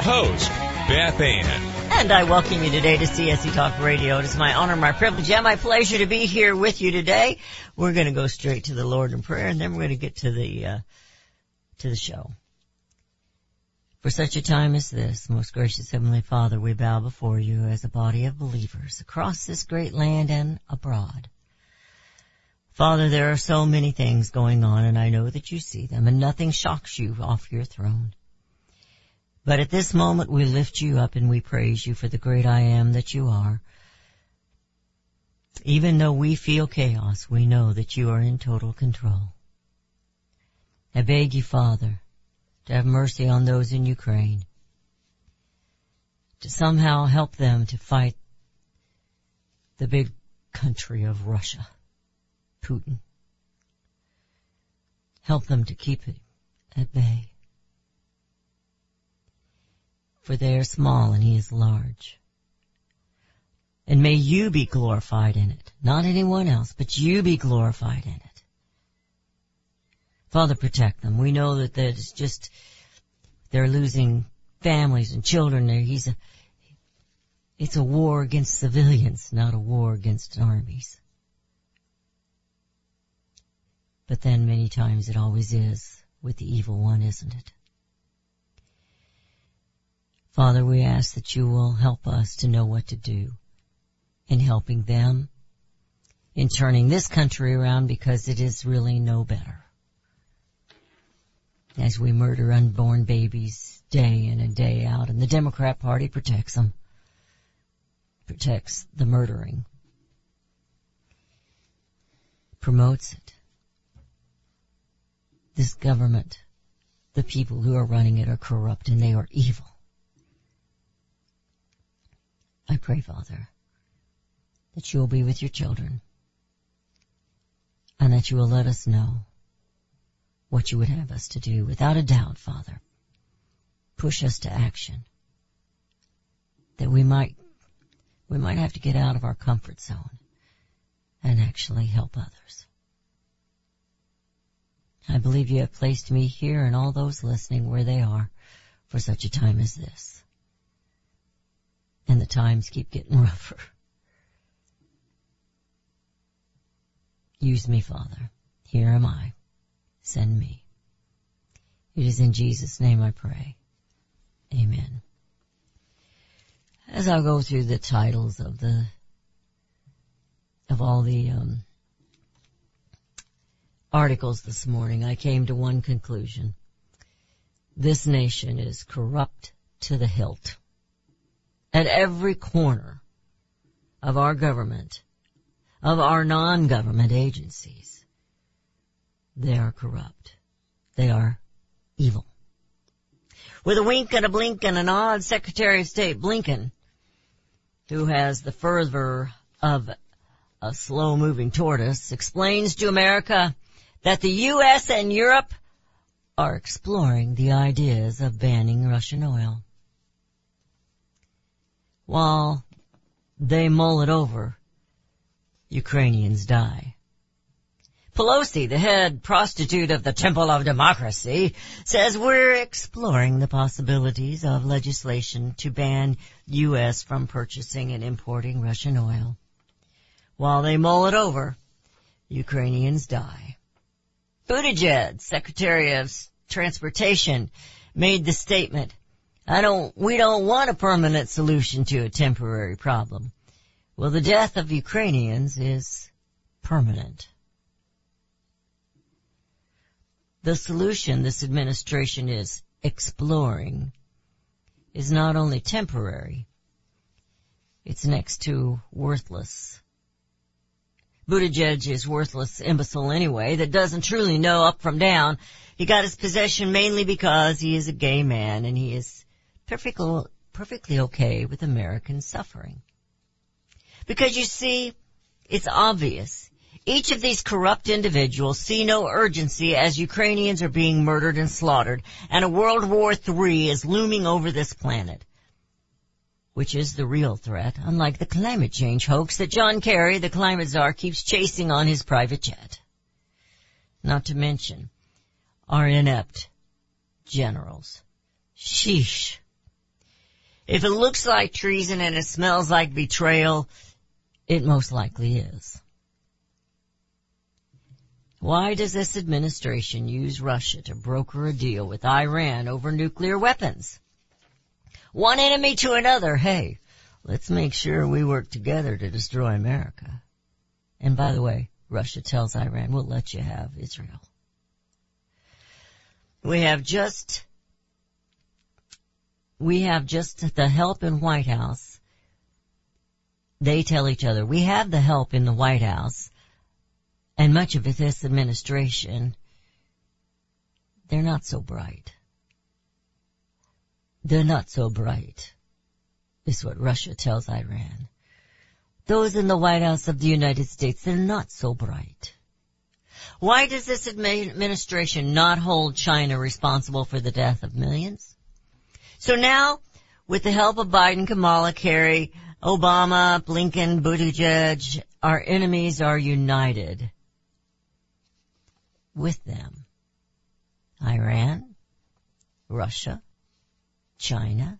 your host, Beth Ann. And I welcome you today to CSE Talk Radio. It is my honor, my privilege, and my pleasure to be here with you today. We're going to go straight to the Lord in prayer, and then we're going to get to the uh, to the show. For such a time as this, most gracious Heavenly Father, we bow before you as a body of believers across this great land and abroad. Father, there are so many things going on, and I know that you see them, and nothing shocks you off your throne. But at this moment we lift you up and we praise you for the great I am that you are. Even though we feel chaos, we know that you are in total control. I beg you, Father, to have mercy on those in Ukraine, to somehow help them to fight the big country of Russia, Putin. Help them to keep it at bay for they are small and he is large. And may you be glorified in it. Not anyone else, but you be glorified in it. Father, protect them. We know that it's just, they're losing families and children there. He's a, it's a war against civilians, not a war against armies. But then many times it always is with the evil one, isn't it? Father, we ask that you will help us to know what to do in helping them, in turning this country around because it is really no better. As we murder unborn babies day in and day out and the Democrat party protects them, protects the murdering, promotes it. This government, the people who are running it are corrupt and they are evil. I pray, Father, that you will be with your children and that you will let us know what you would have us to do. Without a doubt, Father, push us to action that we might, we might have to get out of our comfort zone and actually help others. I believe you have placed me here and all those listening where they are for such a time as this and the times keep getting rougher. Use me, Father. Here am I. Send me. It is in Jesus' name I pray. Amen. As I go through the titles of the, of all the, um, articles this morning, I came to one conclusion. This nation is corrupt to the hilt at every corner of our government, of our non-government agencies. They are corrupt. They are evil. With a wink and a blink and a nod, Secretary of State Blinken, who has the fervor of a slow moving tortoise, explains to America that the U.S. and Europe are exploring the ideas of banning Russian oil while they mull it over, Ukrainians die. Pelosi, the head prostitute of the Temple of Democracy, says we're exploring the possibilities of legislation to ban U.S. from purchasing and importing Russian oil. While they mull it over, Ukrainians die. Buttigieg, Secretary of Transportation, made the statement, I don't, we don't want a permanent solution to a temporary problem. Well, the death of Ukrainians is permanent. The solution this administration is exploring is not only temporary, it's next to worthless. Buttigieg is worthless imbecile anyway that doesn't truly know up from down. He got his possession mainly because he is a gay man and he is perfectly, perfectly okay with American suffering. Because you see, it's obvious. Each of these corrupt individuals see no urgency as Ukrainians are being murdered and slaughtered and a World War III is looming over this planet. Which is the real threat, unlike the climate change hoax that John Kerry, the climate czar, keeps chasing on his private jet. Not to mention our inept generals. Sheesh. If it looks like treason and it smells like betrayal, it most likely is. Why does this administration use Russia to broker a deal with Iran over nuclear weapons? One enemy to another, hey, let's make sure we work together to destroy America. And by the way, Russia tells Iran, we'll let you have Israel. We have just, we have just the help in White House. They tell each other, we have the help in the White House and much of this administration, they're not so bright. They're not so bright, is what Russia tells Iran. Those in the White House of the United States, they're not so bright. Why does this administration not hold China responsible for the death of millions? So now, with the help of Biden, Kamala, Kerry, Obama, Blinken, Buttigieg, our enemies are united with them. Iran, Russia, China.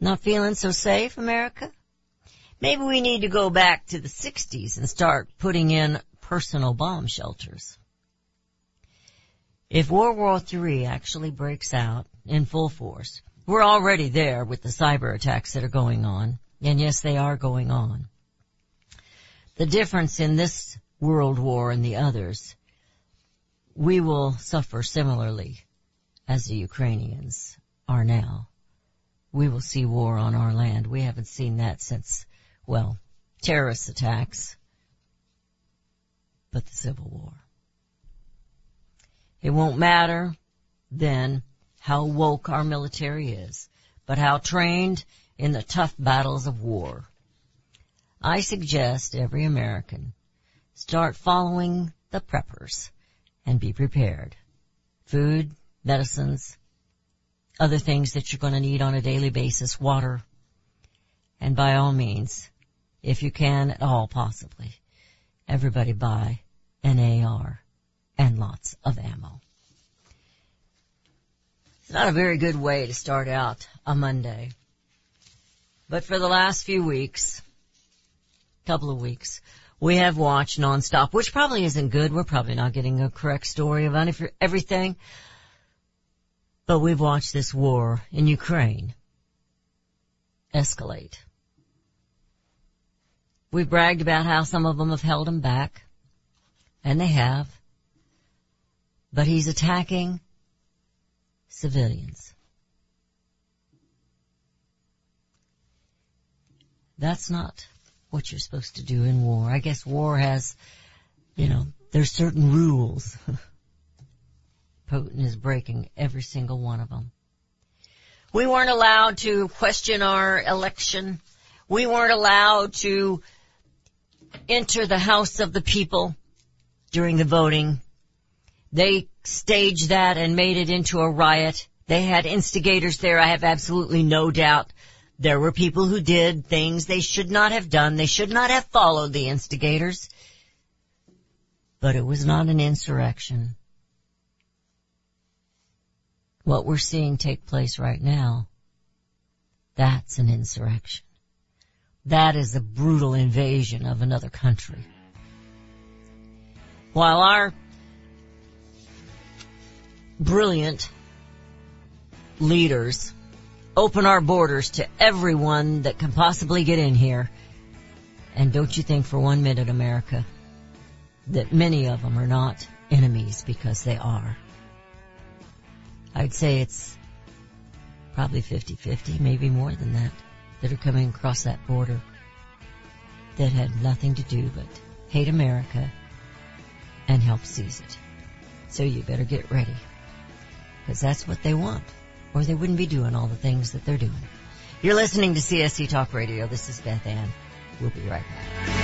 Not feeling so safe, America? Maybe we need to go back to the 60s and start putting in personal bomb shelters. If World War III actually breaks out in full force, we're already there with the cyber attacks that are going on, and yes, they are going on. The difference in this world war and the others, we will suffer similarly as the Ukrainians are now. We will see war on our land. We haven't seen that since, well, terrorist attacks, but the Civil War. It won't matter then how woke our military is, but how trained in the tough battles of war. I suggest every American start following the preppers and be prepared. Food, medicines, other things that you're going to need on a daily basis, water, and by all means, if you can at all possibly, everybody buy an AR and lots of ammo. Not a very good way to start out a Monday. But for the last few weeks, couple of weeks, we have watched nonstop, which probably isn't good. We're probably not getting a correct story of everything. But we've watched this war in Ukraine escalate. We've bragged about how some of them have held him back. And they have. But he's attacking civilians. That's not what you're supposed to do in war. I guess war has, you know, there's certain rules. Putin is breaking every single one of them. We weren't allowed to question our election. We weren't allowed to enter the house of the people during the voting. They staged that and made it into a riot. They had instigators there. I have absolutely no doubt there were people who did things they should not have done. They should not have followed the instigators. But it was not an insurrection. What we're seeing take place right now, that's an insurrection. That is a brutal invasion of another country. While our brilliant leaders open our borders to everyone that can possibly get in here. And don't you think for one minute, America, that many of them are not enemies because they are. I'd say it's probably 50-50, maybe more than that, that are coming across that border. that had nothing to do but hate America and help seize it. So you better get ready. Because that's what they want. Or they wouldn't be doing all the things that they're doing. You're listening to CSC Talk Radio. This is Beth Ann. We'll be right back.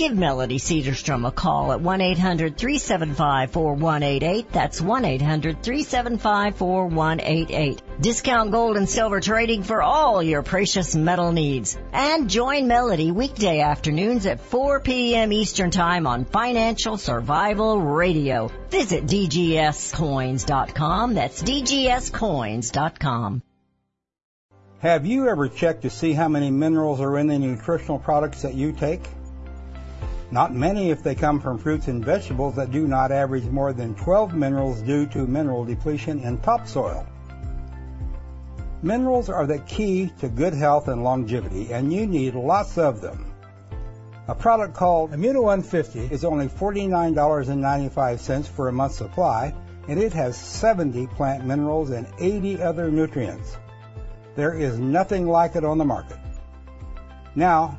Give Melody Cedarstrom a call at 1-800-375-4188. That's 1-800-375-4188. Discount gold and silver trading for all your precious metal needs. And join Melody weekday afternoons at 4 p.m. Eastern Time on Financial Survival Radio. Visit dgscoins.com. That's dgscoins.com. Have you ever checked to see how many minerals are in the nutritional products that you take? Not many if they come from fruits and vegetables that do not average more than 12 minerals due to mineral depletion in topsoil. Minerals are the key to good health and longevity, and you need lots of them. A product called Immuno 150 is only $49.95 for a month's supply, and it has 70 plant minerals and 80 other nutrients. There is nothing like it on the market. Now,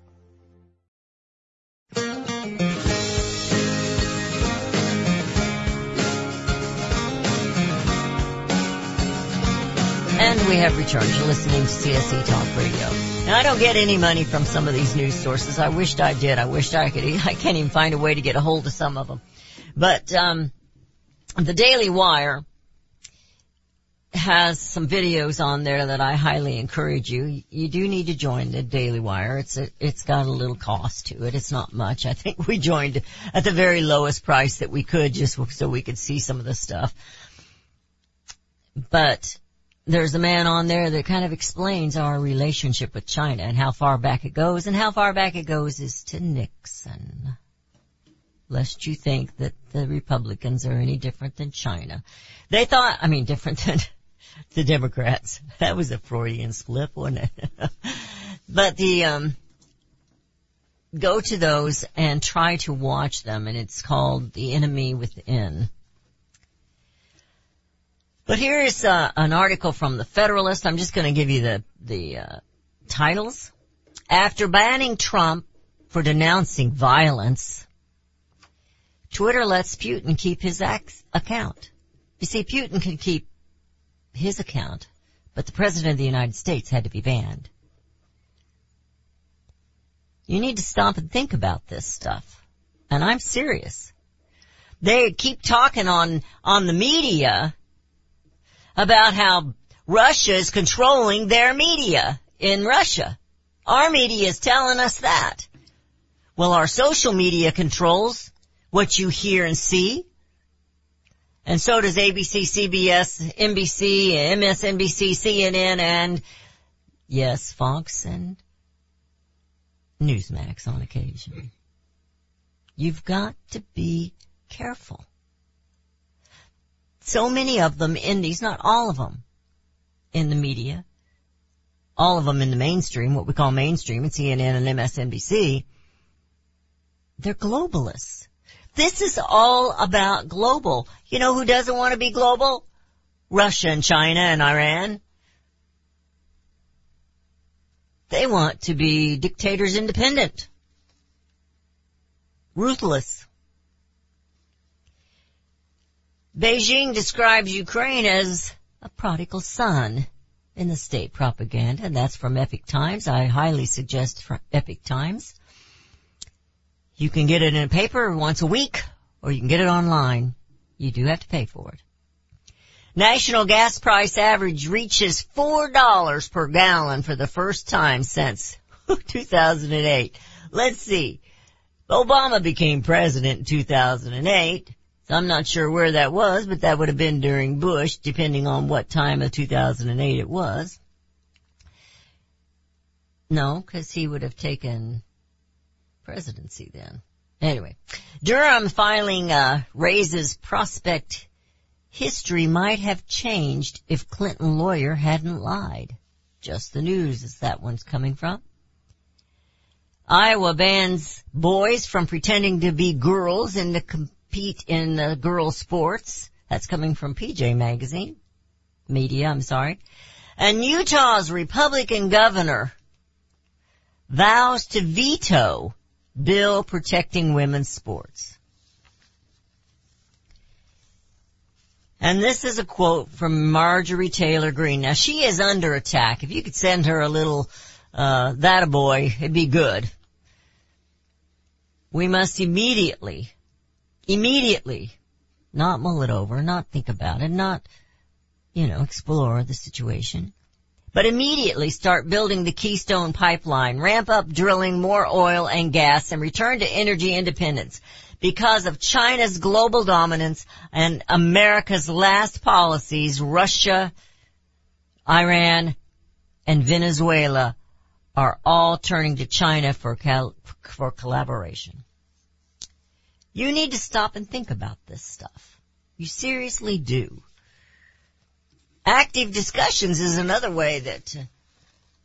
And we have returned. You're listening to CSE Talk Radio. Now I don't get any money from some of these news sources. I wished I did. I wished I could. I can't even find a way to get a hold of some of them. But um, the Daily Wire has some videos on there that I highly encourage you. You do need to join the Daily Wire. It's a, it's got a little cost to it. It's not much. I think we joined at the very lowest price that we could just so we could see some of the stuff. But there's a man on there that kind of explains our relationship with China and how far back it goes and how far back it goes is to Nixon. Lest you think that the Republicans are any different than China. They thought, I mean different than the Democrats. That was a Freudian slip, wasn't it? but the, um, go to those and try to watch them and it's called The Enemy Within. But here is uh, an article from the Federalist. I'm just going to give you the the uh, titles. After banning Trump for denouncing violence. Twitter lets Putin keep his ac- account. You see, Putin can keep his account, but the President of the United States had to be banned. You need to stop and think about this stuff. And I'm serious. They keep talking on, on the media about how Russia is controlling their media in Russia. Our media is telling us that. Well, our social media controls what you hear and see. And so does ABC, CBS, NBC, MSNBC, CNN, and yes, Fox and Newsmax on occasion. You've got to be careful. So many of them in these, not all of them in the media, all of them in the mainstream, what we call mainstream, and CNN and MSNBC, they're globalists. This is all about global. You know who doesn't want to be global? Russia and China and Iran. They want to be dictators independent. Ruthless. Beijing describes Ukraine as a prodigal son in the state propaganda, and that's from Epoch Times. I highly suggest from Epoch Times. You can get it in a paper once a week, or you can get it online. You do have to pay for it. National gas price average reaches $4 per gallon for the first time since 2008. Let's see. Obama became president in 2008. So I'm not sure where that was, but that would have been during Bush, depending on what time of 2008 it was. No, cause he would have taken presidency then. Anyway, Durham filing uh, raises prospect history might have changed if Clinton lawyer hadn't lied. Just the news is that one's coming from. Iowa bans boys from pretending to be girls and to compete in uh, girl sports. That's coming from PJ Magazine. Media, I'm sorry. And Utah's Republican governor vows to veto bill protecting women's sports. And this is a quote from Marjorie Taylor Greene. Now she is under attack. If you could send her a little, uh, that a boy, it'd be good. We must immediately, immediately, not mull it over, not think about it, not, you know, explore the situation, but immediately start building the Keystone Pipeline, ramp up drilling more oil and gas, and return to energy independence. Because of China's global dominance and America's last policies, Russia, Iran, and Venezuela are all turning to China for, cal- for collaboration. You need to stop and think about this stuff. You seriously do. Active discussions is another way that uh,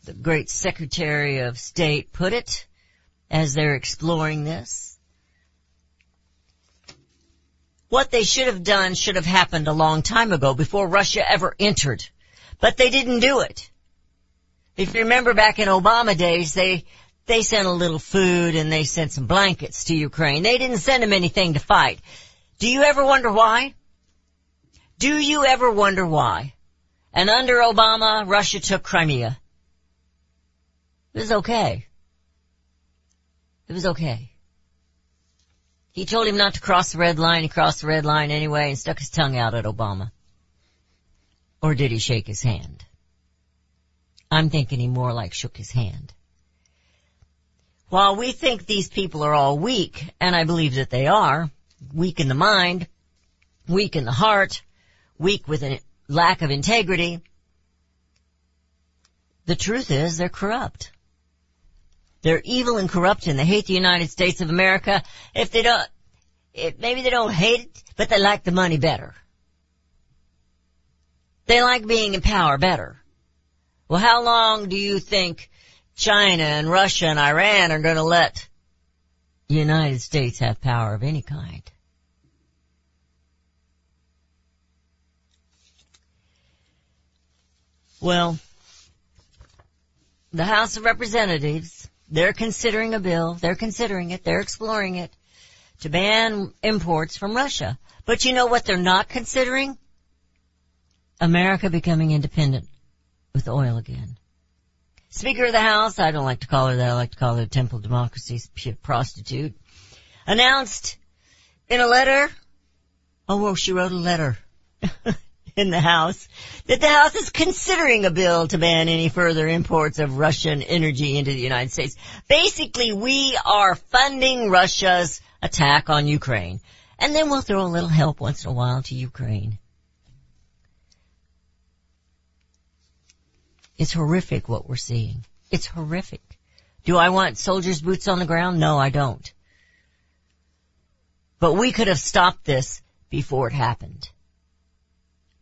the great Secretary of State put it as they're exploring this. What they should have done should have happened a long time ago before Russia ever entered. But they didn't do it. If you remember back in Obama days, they, they sent a little food and they sent some blankets to Ukraine. They didn't send them anything to fight. Do you ever wonder why? Do you ever wonder why? And under Obama, Russia took Crimea. It was okay. It was okay. He told him not to cross the red line. He crossed the red line anyway and stuck his tongue out at Obama. Or did he shake his hand? I'm thinking he more like shook his hand. While we think these people are all weak, and I believe that they are, weak in the mind, weak in the heart, weak with a lack of integrity, the truth is they're corrupt. They're evil and corrupt and they hate the United States of America. If they don't, maybe they don't hate it, but they like the money better. They like being in power better. Well, how long do you think China and Russia and Iran are going to let the United States have power of any kind? Well, the House of Representatives They're considering a bill. They're considering it. They're exploring it to ban imports from Russia. But you know what they're not considering? America becoming independent with oil again. Speaker of the House, I don't like to call her that, I like to call her temple democracy's prostitute, announced in a letter, oh well, she wrote a letter in the House, that the House is considering a bill to ban any further imports of Russian energy into the United States. Basically, we are funding Russia's attack on Ukraine. And then we'll throw a little help once in a while to Ukraine. It's horrific what we're seeing. It's horrific. Do I want soldiers' boots on the ground? No, I don't. But we could have stopped this before it happened.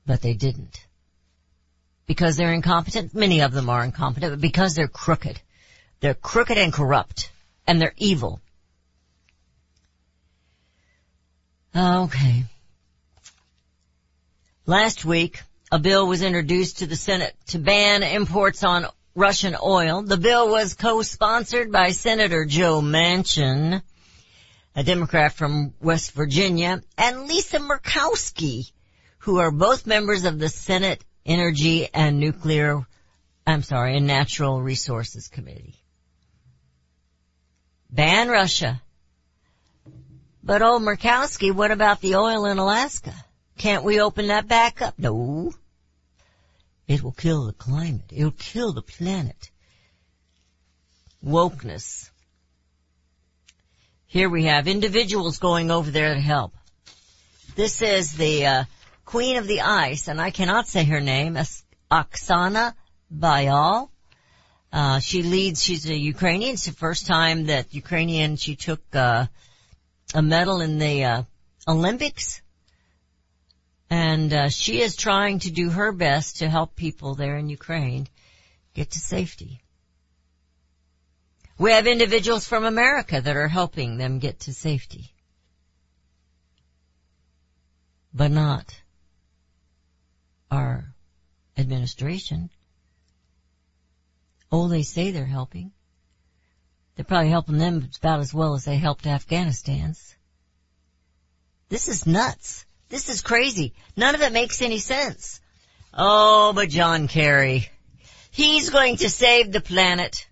But they didn't. Because they're incompetent, many of them are incompetent, but because they're crooked. They're crooked and corrupt. And they're evil. Okay. Last week, a bill was introduced to the Senate to ban imports on Russian oil. The bill was co-sponsored by Senator Joe Manchin, a Democrat from West Virginia, and Lisa Murkowski, who are both members of the Senate Energy and Nuclear, I'm sorry, and Natural Resources Committee. Ban Russia. But oh, Murkowski, what about the oil in Alaska? Can't we open that back up? No. It will kill the climate. It'll kill the planet. Wokeness. Here we have individuals going over there to help. This is the uh, Queen of the Ice, and I cannot say her name, Oksana Baiul. Uh, she leads, she's a Ukrainian. It's the first time that Ukrainian, she took, uh, a medal in the, uh, Olympics. And, uh, she is trying to do her best to help people there in Ukraine get to safety. We have individuals from America that are helping them get to safety. But not administration. Oh, they say they're helping. They're probably helping them about as well as they helped Afghanistan's. This is nuts. This is crazy. None of it makes any sense. Oh, but John Kerry, he's going to save the planet.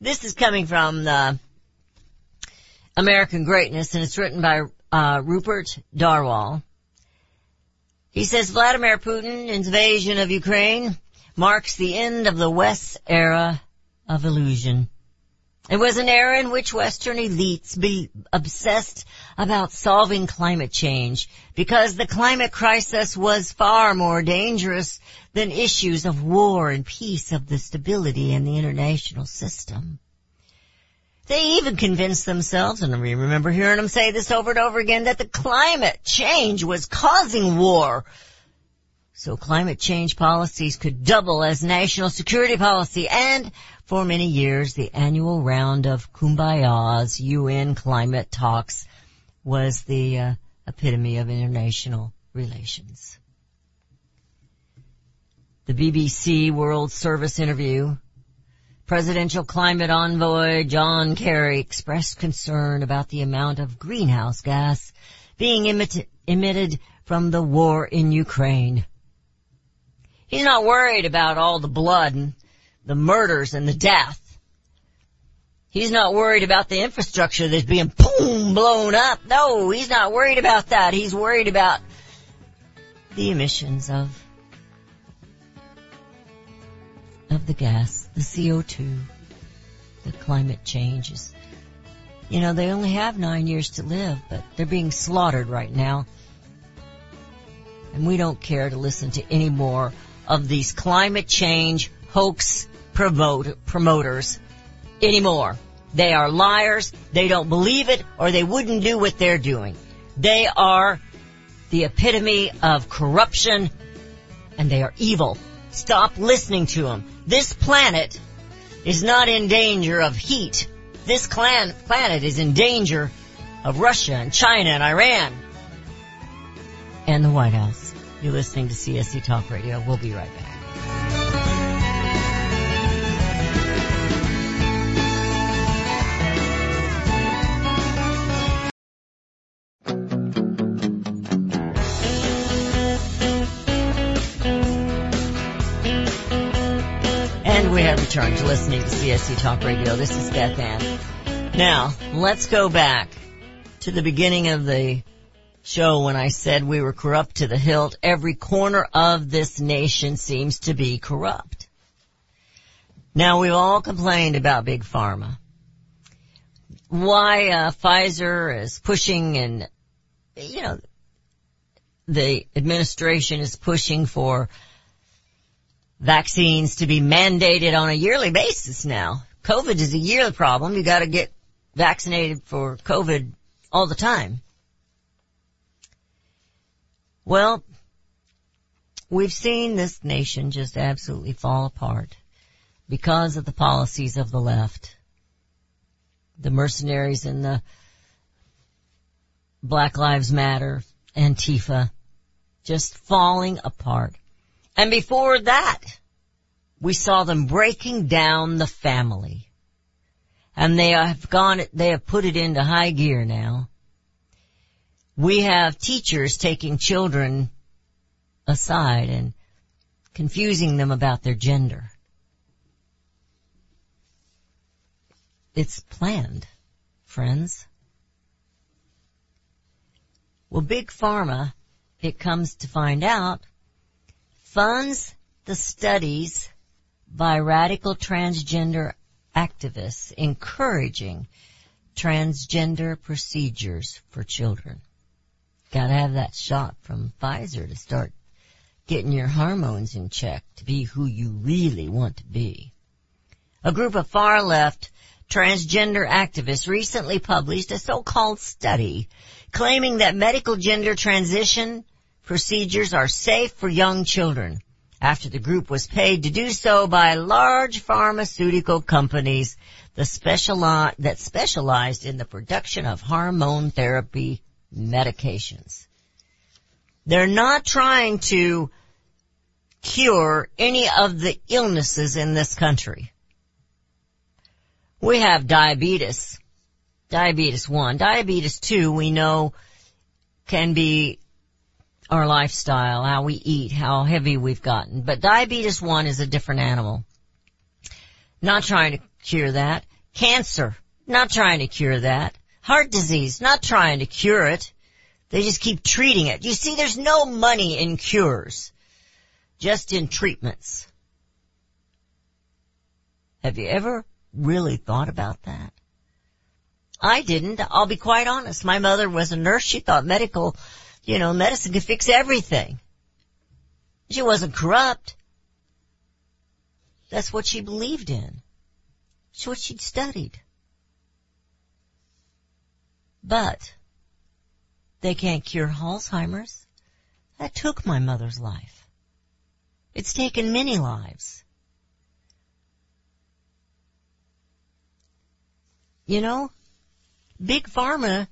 This is coming from the American Greatness and it's written by uh, Rupert Darwall. He says Vladimir Putin's invasion of Ukraine marks the end of the West's era of illusion. It was an era in which Western elites be obsessed about solving climate change because the climate crisis was far more dangerous than issues of war and peace of the stability in the international system. They even convinced themselves, and we remember hearing them say this over and over again, that the climate change was causing war. So climate change policies could double as national security policy and for many years the annual round of Kumbaya's UN climate talks was the uh, epitome of international relations. The BBC World Service interview Presidential climate envoy John Kerry expressed concern about the amount of greenhouse gas being emit- emitted from the war in Ukraine. He's not worried about all the blood and the murders and the death. He's not worried about the infrastructure that's being boom blown up. No, he's not worried about that. He's worried about the emissions of of the gas, the CO2, the climate changes. You know, they only have nine years to live, but they're being slaughtered right now. And we don't care to listen to any more of these climate change hoax promote, promoters anymore. They are liars, they don't believe it, or they wouldn't do what they're doing. They are the epitome of corruption, and they are evil. Stop listening to them. This planet is not in danger of heat. This clan, planet is in danger of Russia and China and Iran. And the White House. You're listening to CSC Talk Radio. We'll be right back. Returned to listening to CSC Talk Radio. This is Beth Ann. Now, let's go back to the beginning of the show when I said we were corrupt to the hilt. Every corner of this nation seems to be corrupt. Now, we've all complained about Big Pharma. Why uh, Pfizer is pushing and, you know, the administration is pushing for vaccines to be mandated on a yearly basis now. COVID is a yearly problem. You gotta get vaccinated for COVID all the time. Well, we've seen this nation just absolutely fall apart because of the policies of the left. The mercenaries and the Black Lives Matter, Antifa, just falling apart. And before that, we saw them breaking down the family. And they have gone, they have put it into high gear now. We have teachers taking children aside and confusing them about their gender. It's planned, friends. Well, Big Pharma, it comes to find out, funds the studies by radical transgender activists encouraging transgender procedures for children. Gotta have that shot from Pfizer to start getting your hormones in check to be who you really want to be. A group of far left transgender activists recently published a so-called study claiming that medical gender transition procedures are safe for young children after the group was paid to do so by large pharmaceutical companies the speciali- that specialized in the production of hormone therapy medications. They're not trying to cure any of the illnesses in this country. We have diabetes, diabetes 1. Diabetes 2 we know can be our lifestyle, how we eat, how heavy we've gotten. But diabetes 1 is a different animal. Not trying to cure that. Cancer, not trying to cure that. Heart disease, not trying to cure it. They just keep treating it. You see, there's no money in cures, just in treatments. Have you ever really thought about that? I didn't. I'll be quite honest. My mother was a nurse. She thought medical, you know, medicine could fix everything. She wasn't corrupt. That's what she believed in. It's what she'd studied. But they can't cure Alzheimer's. That took my mother's life. It's taken many lives. You know, Big Pharma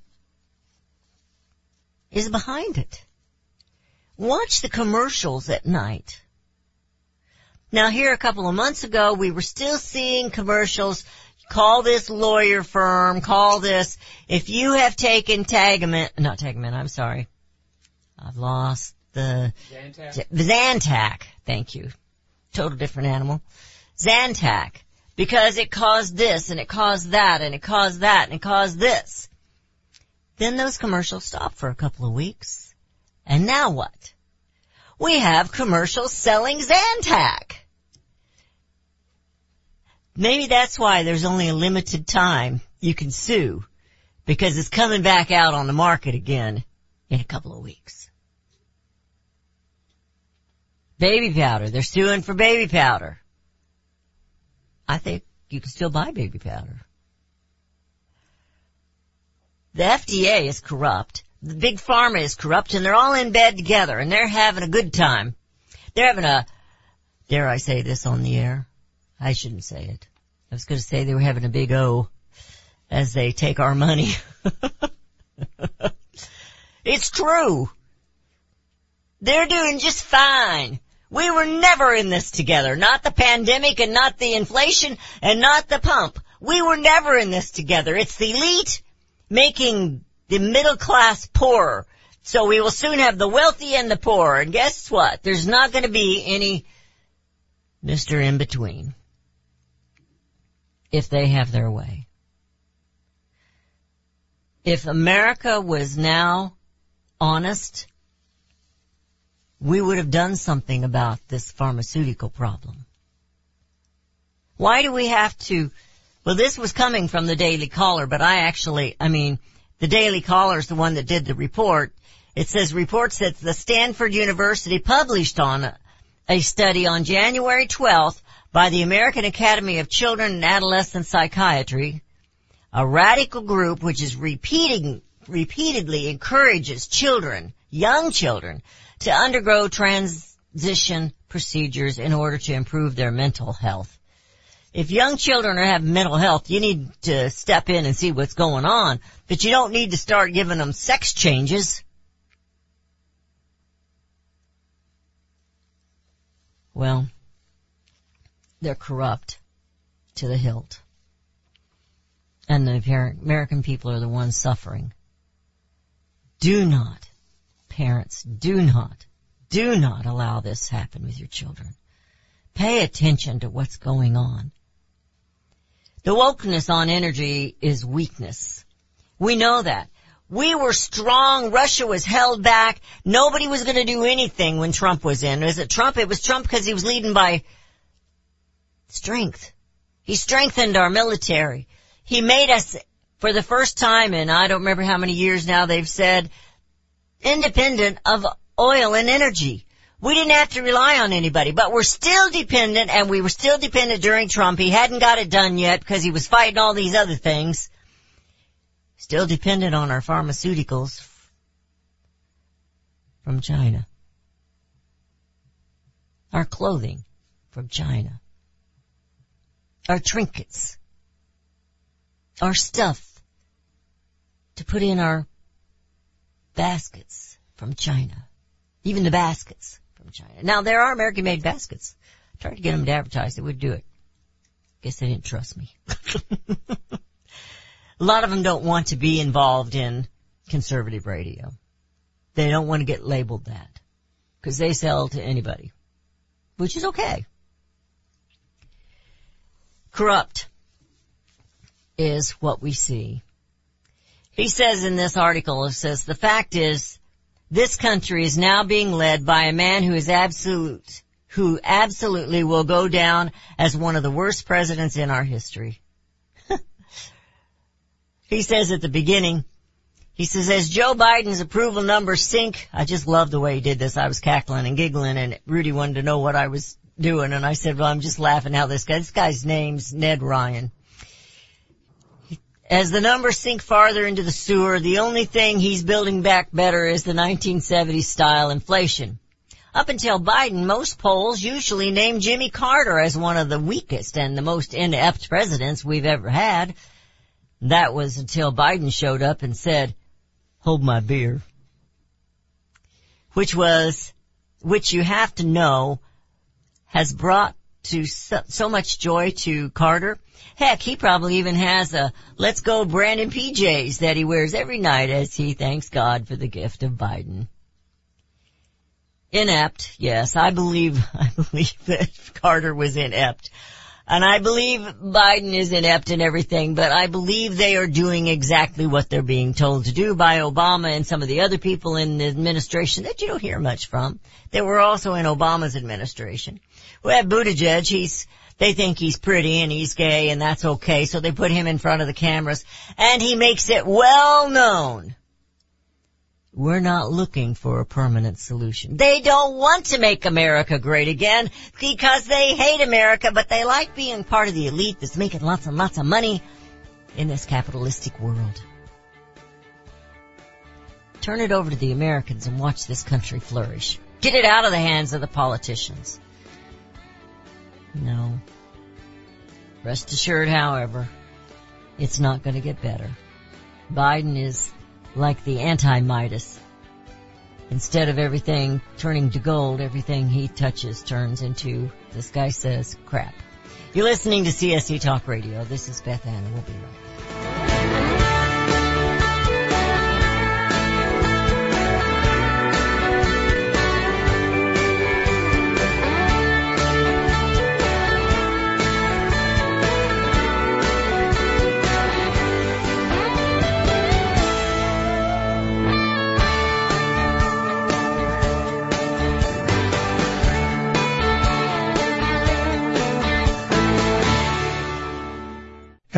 is behind it. Watch the commercials at night. Now here a couple of months ago, we were still seeing commercials. Call this lawyer firm, call this. If you have taken Tagamet, not Tagamet, I'm sorry. I've lost the Zantac. Zantac. Thank you. Total different animal. Zantac. Because it caused this and it caused that and it caused that and it caused this. Then those commercials stop for a couple of weeks. And now what? We have commercials selling Zantac. Maybe that's why there's only a limited time you can sue because it's coming back out on the market again in a couple of weeks. Baby powder. They're suing for baby powder. I think you can still buy baby powder. The FDA is corrupt. The big pharma is corrupt and they're all in bed together and they're having a good time. They're having a, dare I say this on the air? I shouldn't say it. I was going to say they were having a big O as they take our money. it's true. They're doing just fine. We were never in this together. Not the pandemic and not the inflation and not the pump. We were never in this together. It's the elite making the middle class poorer. So we will soon have the wealthy and the poor. And guess what? There's not going to be any Mr. In Between. if they have their way. If America was now honest, we would have done something about this pharmaceutical problem. Why do we have to, well this was coming from the Daily Caller, but I actually, I mean, the Daily Caller is the one that did the report. It says reports that the Stanford University published on a study on January 12th by the American Academy of Children and Adolescent Psychiatry, a radical group which is repeating, repeatedly encourages children, young children, to undergo transition procedures in order to improve their mental health. If young children are having mental health, you need to step in and see what's going on, but you don't need to start giving them sex changes. Well, they're corrupt to the hilt. And the American people are the ones suffering. Do not, parents, do not, do not allow this happen with your children. Pay attention to what's going on. The wokeness on energy is weakness. We know that. We were strong. Russia was held back. Nobody was going to do anything when Trump was in. Was it Trump? It was Trump because he was leading by strength. He strengthened our military. He made us, for the first time in I don't remember how many years now they've said, independent of oil and energy. We didn't have to rely on anybody, but we're still dependent and we were still dependent during Trump. He hadn't got it done yet because he was fighting all these other things. Still dependent on our pharmaceuticals from China. Our clothing from China. Our trinkets. Our stuff to put in our baskets from China. Even the baskets from China. Now there are American made baskets. I tried to get them to advertise, they would do it. Guess they didn't trust me. A lot of them don't want to be involved in conservative radio. They don't want to get labeled that. Cause they sell to anybody. Which is okay. Corrupt is what we see. He says in this article, it says, the fact is, this country is now being led by a man who is absolute, who absolutely will go down as one of the worst presidents in our history. he says at the beginning, he says, as Joe Biden's approval numbers sink, I just love the way he did this. I was cackling and giggling and Rudy wanted to know what I was doing and I said, well, I'm just laughing how this guy, this guy's name's Ned Ryan. As the numbers sink farther into the sewer, the only thing he's building back better is the 1970s style inflation. Up until Biden, most polls usually name Jimmy Carter as one of the weakest and the most inept presidents we've ever had. That was until Biden showed up and said, hold my beer. Which was, which you have to know has brought to so, so much joy to Carter. Heck, he probably even has a let's go Brandon PJs that he wears every night as he thanks God for the gift of Biden. Inept, yes, I believe, I believe that Carter was inept. And I believe Biden is inept in everything, but I believe they are doing exactly what they're being told to do by Obama and some of the other people in the administration that you don't hear much from. They were also in Obama's administration. We have Buttigieg, he's, they think he's pretty and he's gay and that's okay, so they put him in front of the cameras and he makes it well known. We're not looking for a permanent solution. They don't want to make America great again because they hate America, but they like being part of the elite that's making lots and lots of money in this capitalistic world. Turn it over to the Americans and watch this country flourish. Get it out of the hands of the politicians. No. Rest assured, however, it's not going to get better. Biden is like the anti-Midas. Instead of everything turning to gold, everything he touches turns into, this guy says, crap. You're listening to CSC Talk Radio. This is Beth Ann we'll be right back.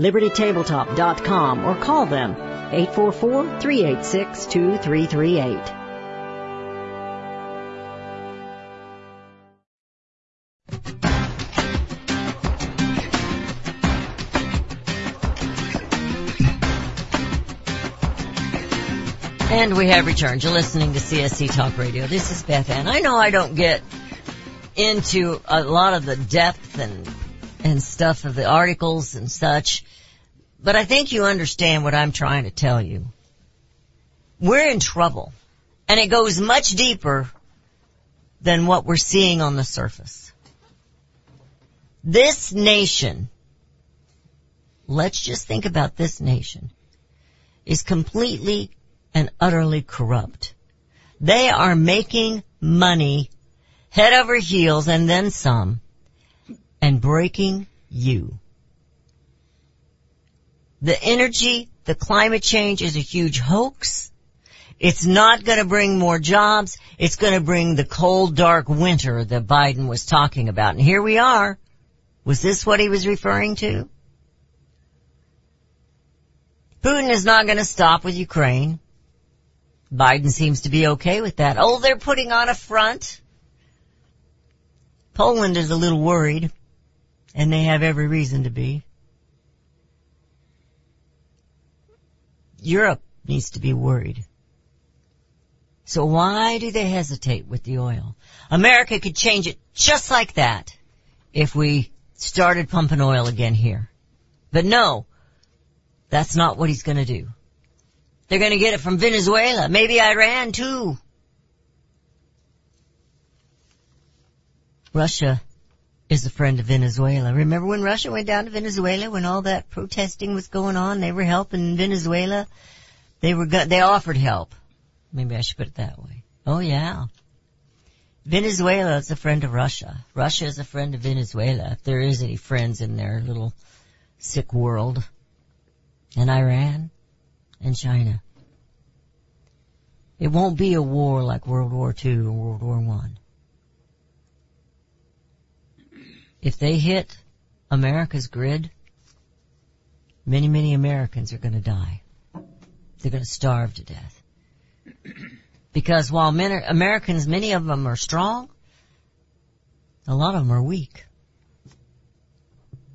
libertytabletop.com or call them 844-386-2338. And we have returned. You're listening to CSC Talk Radio. This is Beth Ann. I know I don't get into a lot of the depth and and stuff of the articles and such, but I think you understand what I'm trying to tell you. We're in trouble, and it goes much deeper than what we're seeing on the surface. This nation, let's just think about this nation, is completely and utterly corrupt. They are making money head over heels and then some and breaking you, The energy, the climate change is a huge hoax. It's not going to bring more jobs. It's going to bring the cold, dark winter that Biden was talking about. And here we are. Was this what he was referring to? Putin is not going to stop with Ukraine. Biden seems to be okay with that. Oh, they're putting on a front. Poland is a little worried, and they have every reason to be. Europe needs to be worried. So why do they hesitate with the oil? America could change it just like that if we started pumping oil again here. But no, that's not what he's gonna do. They're gonna get it from Venezuela, maybe Iran too. Russia is a friend of Venezuela. Remember when Russia went down to Venezuela when all that protesting was going on? They were helping Venezuela. They were they offered help. Maybe I should put it that way. Oh yeah. Venezuela is a friend of Russia. Russia is a friend of Venezuela. If there is any friends in their little sick world. And Iran and China. It won't be a war like World War II or World War One. If they hit America's grid, many, many Americans are going to die. They're going to starve to death. Because while are, Americans, many of them are strong, a lot of them are weak.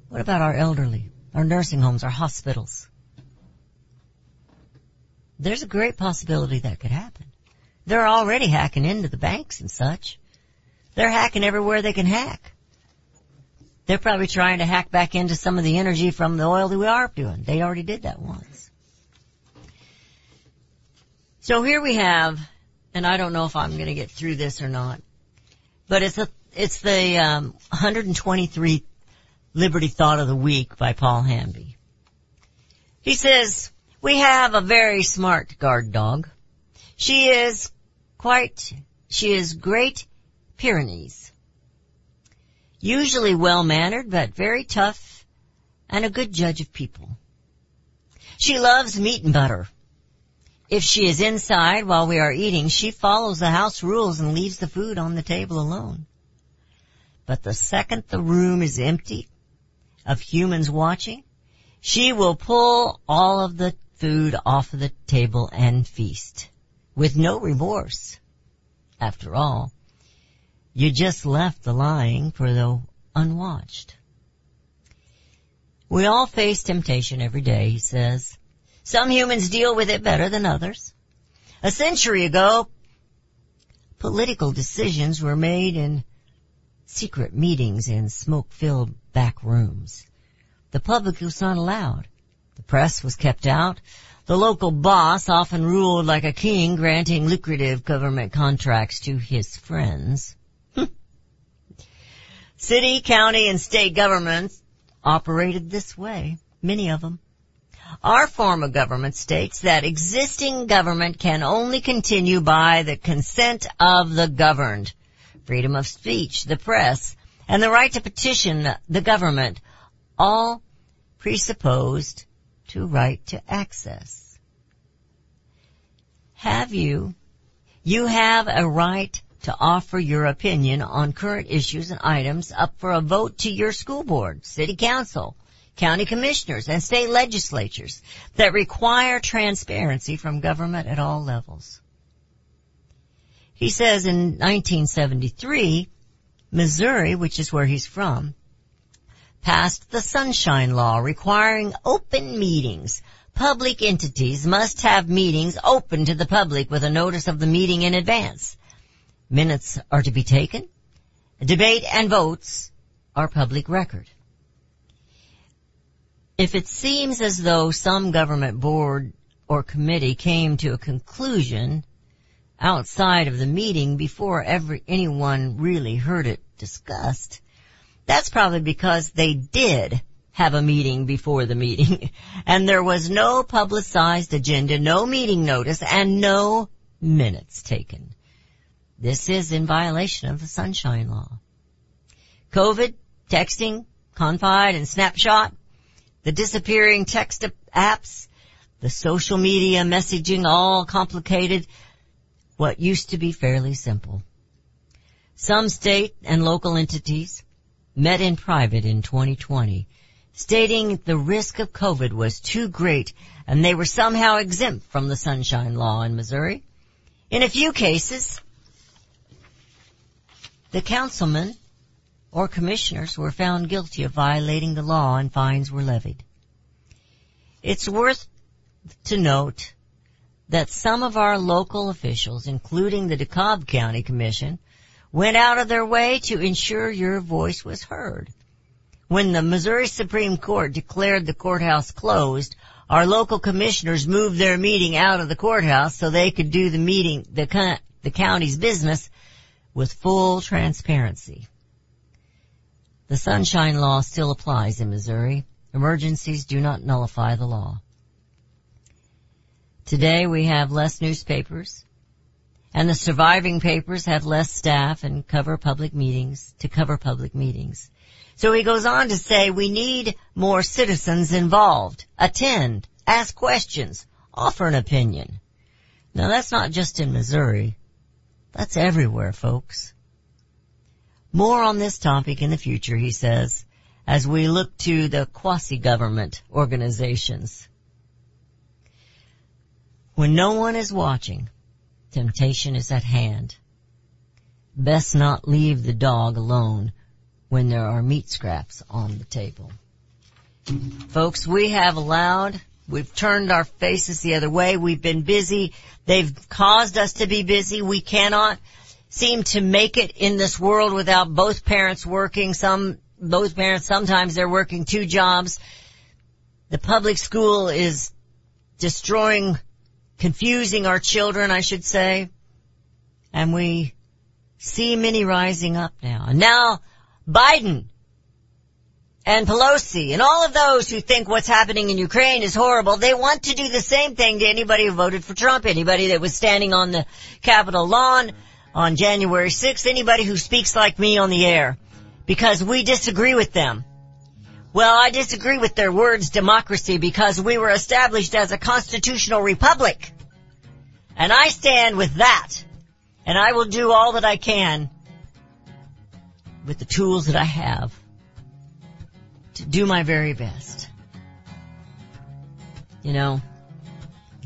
What about our elderly, our nursing homes, our hospitals? There's a great possibility that could happen. They're already hacking into the banks and such. They're hacking everywhere they can hack. They're probably trying to hack back into some of the energy from the oil that we are doing. They already did that once. So here we have, and I don't know if I'm going to get through this or not, but it's a, it's the um, 123 Liberty Thought of the Week by Paul Hamby. He says, we have a very smart guard dog. She is quite, she is great Pyrenees. Usually well mannered, but very tough and a good judge of people. She loves meat and butter. If she is inside while we are eating, she follows the house rules and leaves the food on the table alone. But the second the room is empty of humans watching, she will pull all of the food off of the table and feast with no remorse. After all, you just left the lying for the unwatched. We all face temptation every day, he says. Some humans deal with it better than others. A century ago, political decisions were made in secret meetings in smoke-filled back rooms. The public was not allowed. The press was kept out. The local boss often ruled like a king, granting lucrative government contracts to his friends. City, county, and state governments operated this way. Many of them. Our form of government states that existing government can only continue by the consent of the governed. Freedom of speech, the press, and the right to petition the government, all presupposed to right to access. Have you? You have a right to offer your opinion on current issues and items up for a vote to your school board, city council, county commissioners, and state legislatures that require transparency from government at all levels. He says in 1973, Missouri, which is where he's from, passed the Sunshine Law requiring open meetings. Public entities must have meetings open to the public with a notice of the meeting in advance. Minutes are to be taken. Debate and votes are public record. If it seems as though some government board or committee came to a conclusion outside of the meeting before every, anyone really heard it discussed, that's probably because they did have a meeting before the meeting and there was no publicized agenda, no meeting notice, and no minutes taken. This is in violation of the Sunshine Law. COVID, texting, confide, and Snapchat, the disappearing text apps, the social media messaging all complicated what used to be fairly simple. Some state and local entities met in private in 2020, stating the risk of COVID was too great and they were somehow exempt from the Sunshine Law in Missouri. In a few cases, the councilmen or commissioners were found guilty of violating the law and fines were levied. It's worth to note that some of our local officials, including the DeKalb County Commission, went out of their way to ensure your voice was heard. When the Missouri Supreme Court declared the courthouse closed, our local commissioners moved their meeting out of the courthouse so they could do the meeting, the, the county's business with full transparency. The Sunshine Law still applies in Missouri. Emergencies do not nullify the law. Today we have less newspapers, and the surviving papers have less staff and cover public meetings to cover public meetings. So he goes on to say we need more citizens involved. Attend, ask questions, offer an opinion. Now that's not just in Missouri. That's everywhere, folks. More on this topic in the future, he says, as we look to the quasi-government organizations. When no one is watching, temptation is at hand. Best not leave the dog alone when there are meat scraps on the table. Folks, we have allowed, we've turned our faces the other way, we've been busy, they've caused us to be busy, we cannot seem to make it in this world without both parents working, some, both parents, sometimes they're working two jobs. The public school is destroying confusing our children, I should say. And we see many rising up now. And now Biden and Pelosi and all of those who think what's happening in Ukraine is horrible, they want to do the same thing to anybody who voted for Trump, anybody that was standing on the Capitol lawn on January 6th, anybody who speaks like me on the air. Because we disagree with them. Well, I disagree with their words democracy because we were established as a constitutional republic. And I stand with that. And I will do all that I can with the tools that I have to do my very best. You know,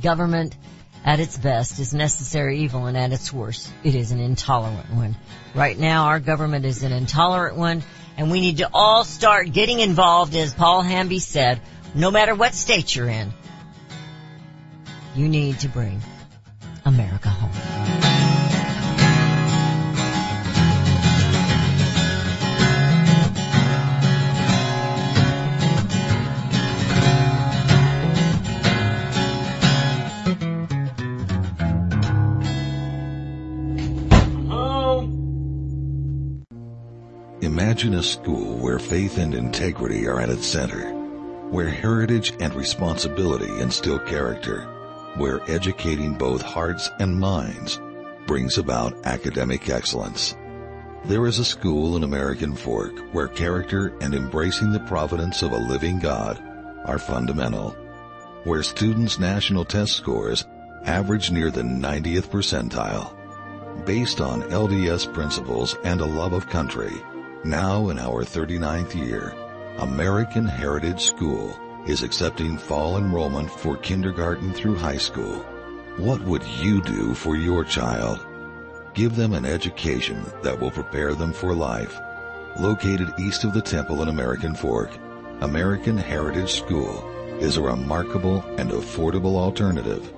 government at its best is necessary evil and at its worst it is an intolerant one. Right now our government is an intolerant one and we need to all start getting involved as Paul Hamby said, no matter what state you're in. You need to bring America home. Imagine a school where faith and integrity are at its center, where heritage and responsibility instill character, where educating both hearts and minds brings about academic excellence. There is a school in American Fork where character and embracing the providence of a living God are fundamental, where students' national test scores average near the 90th percentile. Based on LDS principles and a love of country, now in our 39th year, American Heritage School is accepting fall enrollment for kindergarten through high school. What would you do for your child? Give them an education that will prepare them for life. Located east of the temple in American Fork, American Heritage School is a remarkable and affordable alternative.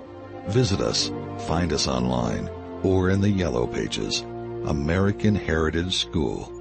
Visit us, find us online, or in the yellow pages. American Heritage School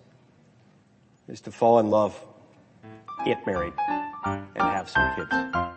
is to fall in love, get married, and have some kids.